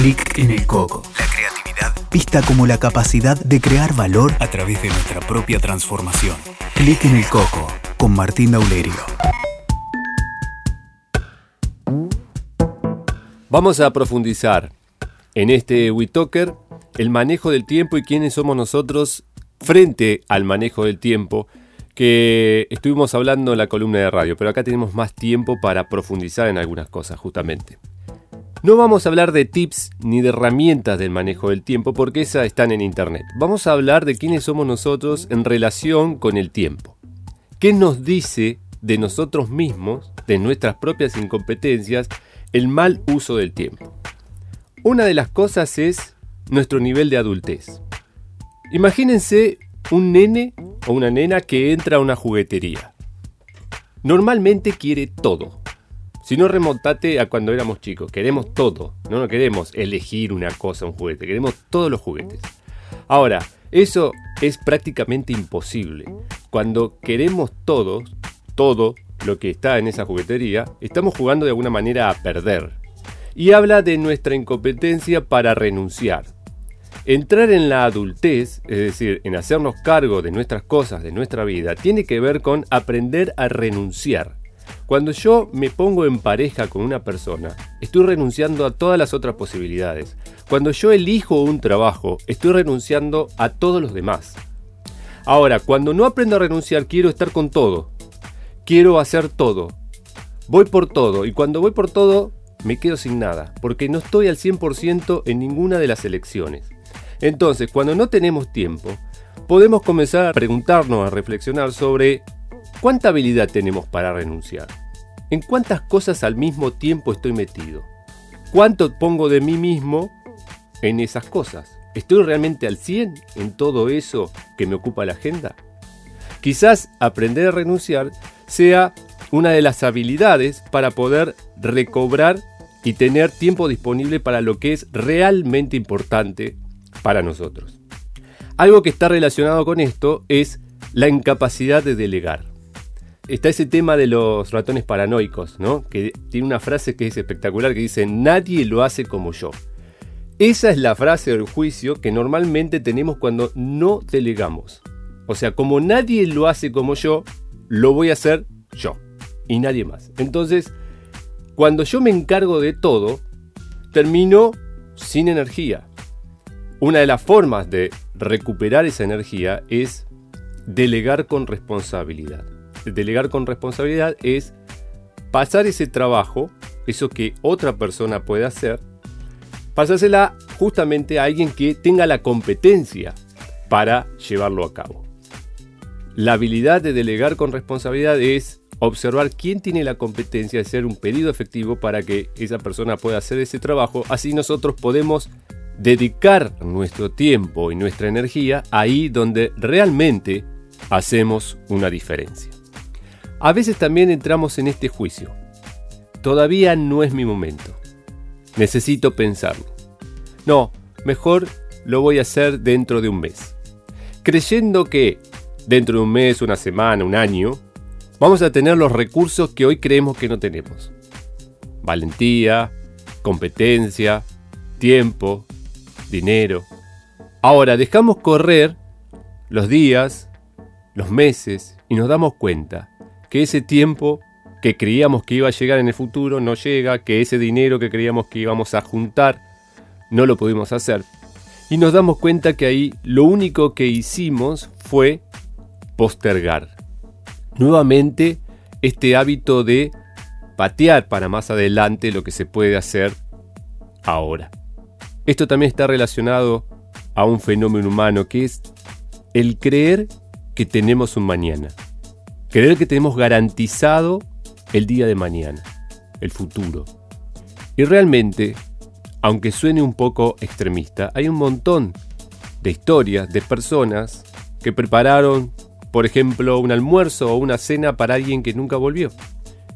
Clic en el coco. La creatividad vista como la capacidad de crear valor a través de nuestra propia transformación. Clic en el coco con Martín Daulerio. Vamos a profundizar en este WeTalker el manejo del tiempo y quiénes somos nosotros frente al manejo del tiempo que estuvimos hablando en la columna de radio, pero acá tenemos más tiempo para profundizar en algunas cosas justamente. No vamos a hablar de tips ni de herramientas del manejo del tiempo porque esas están en internet. Vamos a hablar de quiénes somos nosotros en relación con el tiempo. ¿Qué nos dice de nosotros mismos, de nuestras propias incompetencias el mal uso del tiempo. Una de las cosas es nuestro nivel de adultez. Imagínense un nene o una nena que entra a una juguetería. Normalmente quiere todo. Si no remontate a cuando éramos chicos, queremos todo. No, no queremos elegir una cosa, un juguete, queremos todos los juguetes. Ahora, eso es prácticamente imposible. Cuando queremos todos, todo, lo que está en esa juguetería, estamos jugando de alguna manera a perder. Y habla de nuestra incompetencia para renunciar. Entrar en la adultez, es decir, en hacernos cargo de nuestras cosas, de nuestra vida, tiene que ver con aprender a renunciar. Cuando yo me pongo en pareja con una persona, estoy renunciando a todas las otras posibilidades. Cuando yo elijo un trabajo, estoy renunciando a todos los demás. Ahora, cuando no aprendo a renunciar, quiero estar con todo quiero hacer todo. Voy por todo y cuando voy por todo me quedo sin nada, porque no estoy al 100% en ninguna de las elecciones. Entonces, cuando no tenemos tiempo, podemos comenzar a preguntarnos, a reflexionar sobre cuánta habilidad tenemos para renunciar. ¿En cuántas cosas al mismo tiempo estoy metido? ¿Cuánto pongo de mí mismo en esas cosas? ¿Estoy realmente al 100 en todo eso que me ocupa la agenda? Quizás aprender a renunciar sea una de las habilidades para poder recobrar y tener tiempo disponible para lo que es realmente importante para nosotros. Algo que está relacionado con esto es la incapacidad de delegar. Está ese tema de los ratones paranoicos, ¿no? Que tiene una frase que es espectacular que dice, nadie lo hace como yo. Esa es la frase del juicio que normalmente tenemos cuando no delegamos. O sea, como nadie lo hace como yo, lo voy a hacer yo y nadie más. Entonces, cuando yo me encargo de todo, termino sin energía. Una de las formas de recuperar esa energía es delegar con responsabilidad. Delegar con responsabilidad es pasar ese trabajo, eso que otra persona puede hacer, pasársela justamente a alguien que tenga la competencia para llevarlo a cabo. La habilidad de delegar con responsabilidad es observar quién tiene la competencia de hacer un pedido efectivo para que esa persona pueda hacer ese trabajo. Así nosotros podemos dedicar nuestro tiempo y nuestra energía ahí donde realmente hacemos una diferencia. A veces también entramos en este juicio. Todavía no es mi momento. Necesito pensarlo. No, mejor lo voy a hacer dentro de un mes. Creyendo que dentro de un mes, una semana, un año, vamos a tener los recursos que hoy creemos que no tenemos. Valentía, competencia, tiempo, dinero. Ahora dejamos correr los días, los meses y nos damos cuenta que ese tiempo que creíamos que iba a llegar en el futuro no llega, que ese dinero que creíamos que íbamos a juntar no lo pudimos hacer. Y nos damos cuenta que ahí lo único que hicimos fue postergar. Nuevamente, este hábito de patear para más adelante lo que se puede hacer ahora. Esto también está relacionado a un fenómeno humano que es el creer que tenemos un mañana. Creer que tenemos garantizado el día de mañana, el futuro. Y realmente, aunque suene un poco extremista, hay un montón de historias de personas que prepararon por ejemplo, un almuerzo o una cena para alguien que nunca volvió.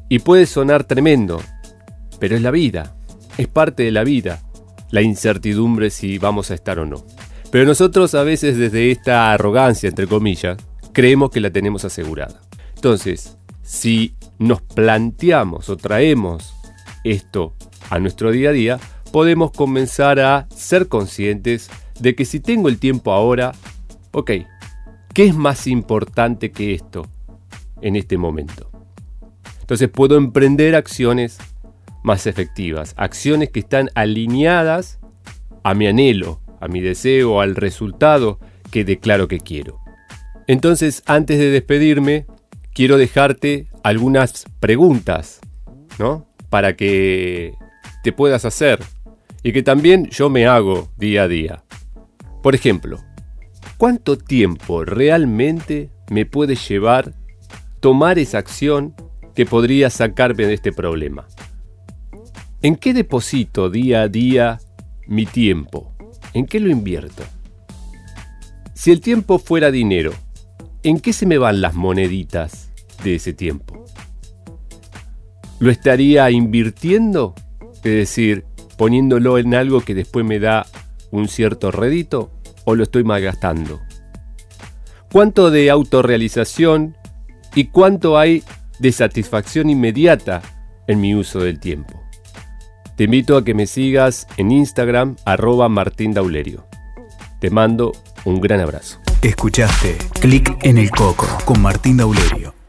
Y puede sonar tremendo, pero es la vida, es parte de la vida, la incertidumbre si vamos a estar o no. Pero nosotros a veces desde esta arrogancia, entre comillas, creemos que la tenemos asegurada. Entonces, si nos planteamos o traemos esto a nuestro día a día, podemos comenzar a ser conscientes de que si tengo el tiempo ahora, ok, ¿qué es más importante que esto en este momento? Entonces puedo emprender acciones más efectivas, acciones que están alineadas a mi anhelo, a mi deseo, al resultado que declaro que quiero. Entonces, antes de despedirme, quiero dejarte algunas preguntas, ¿no? Para que te puedas hacer y que también yo me hago día a día. Por ejemplo, ¿cuánto tiempo realmente me puede llevar tomar esa acción que podría sacarme de este problema? ¿En qué deposito día a día mi tiempo? ¿En qué lo invierto? Si el tiempo fuera dinero, ¿en qué se me van las moneditas de ese tiempo? ¿Lo estaría invirtiendo? Es decir, poniéndolo en algo que después me da un cierto rédito o lo estoy malgastando? ¿Cuánto de autorrealización y cuánto hay de satisfacción inmediata en mi uso del tiempo? Te invito a que me sigas en Instagram arroba Martín. Te mando un gran abrazo. Escuchaste Clic en el Coco con Martín Daulerio.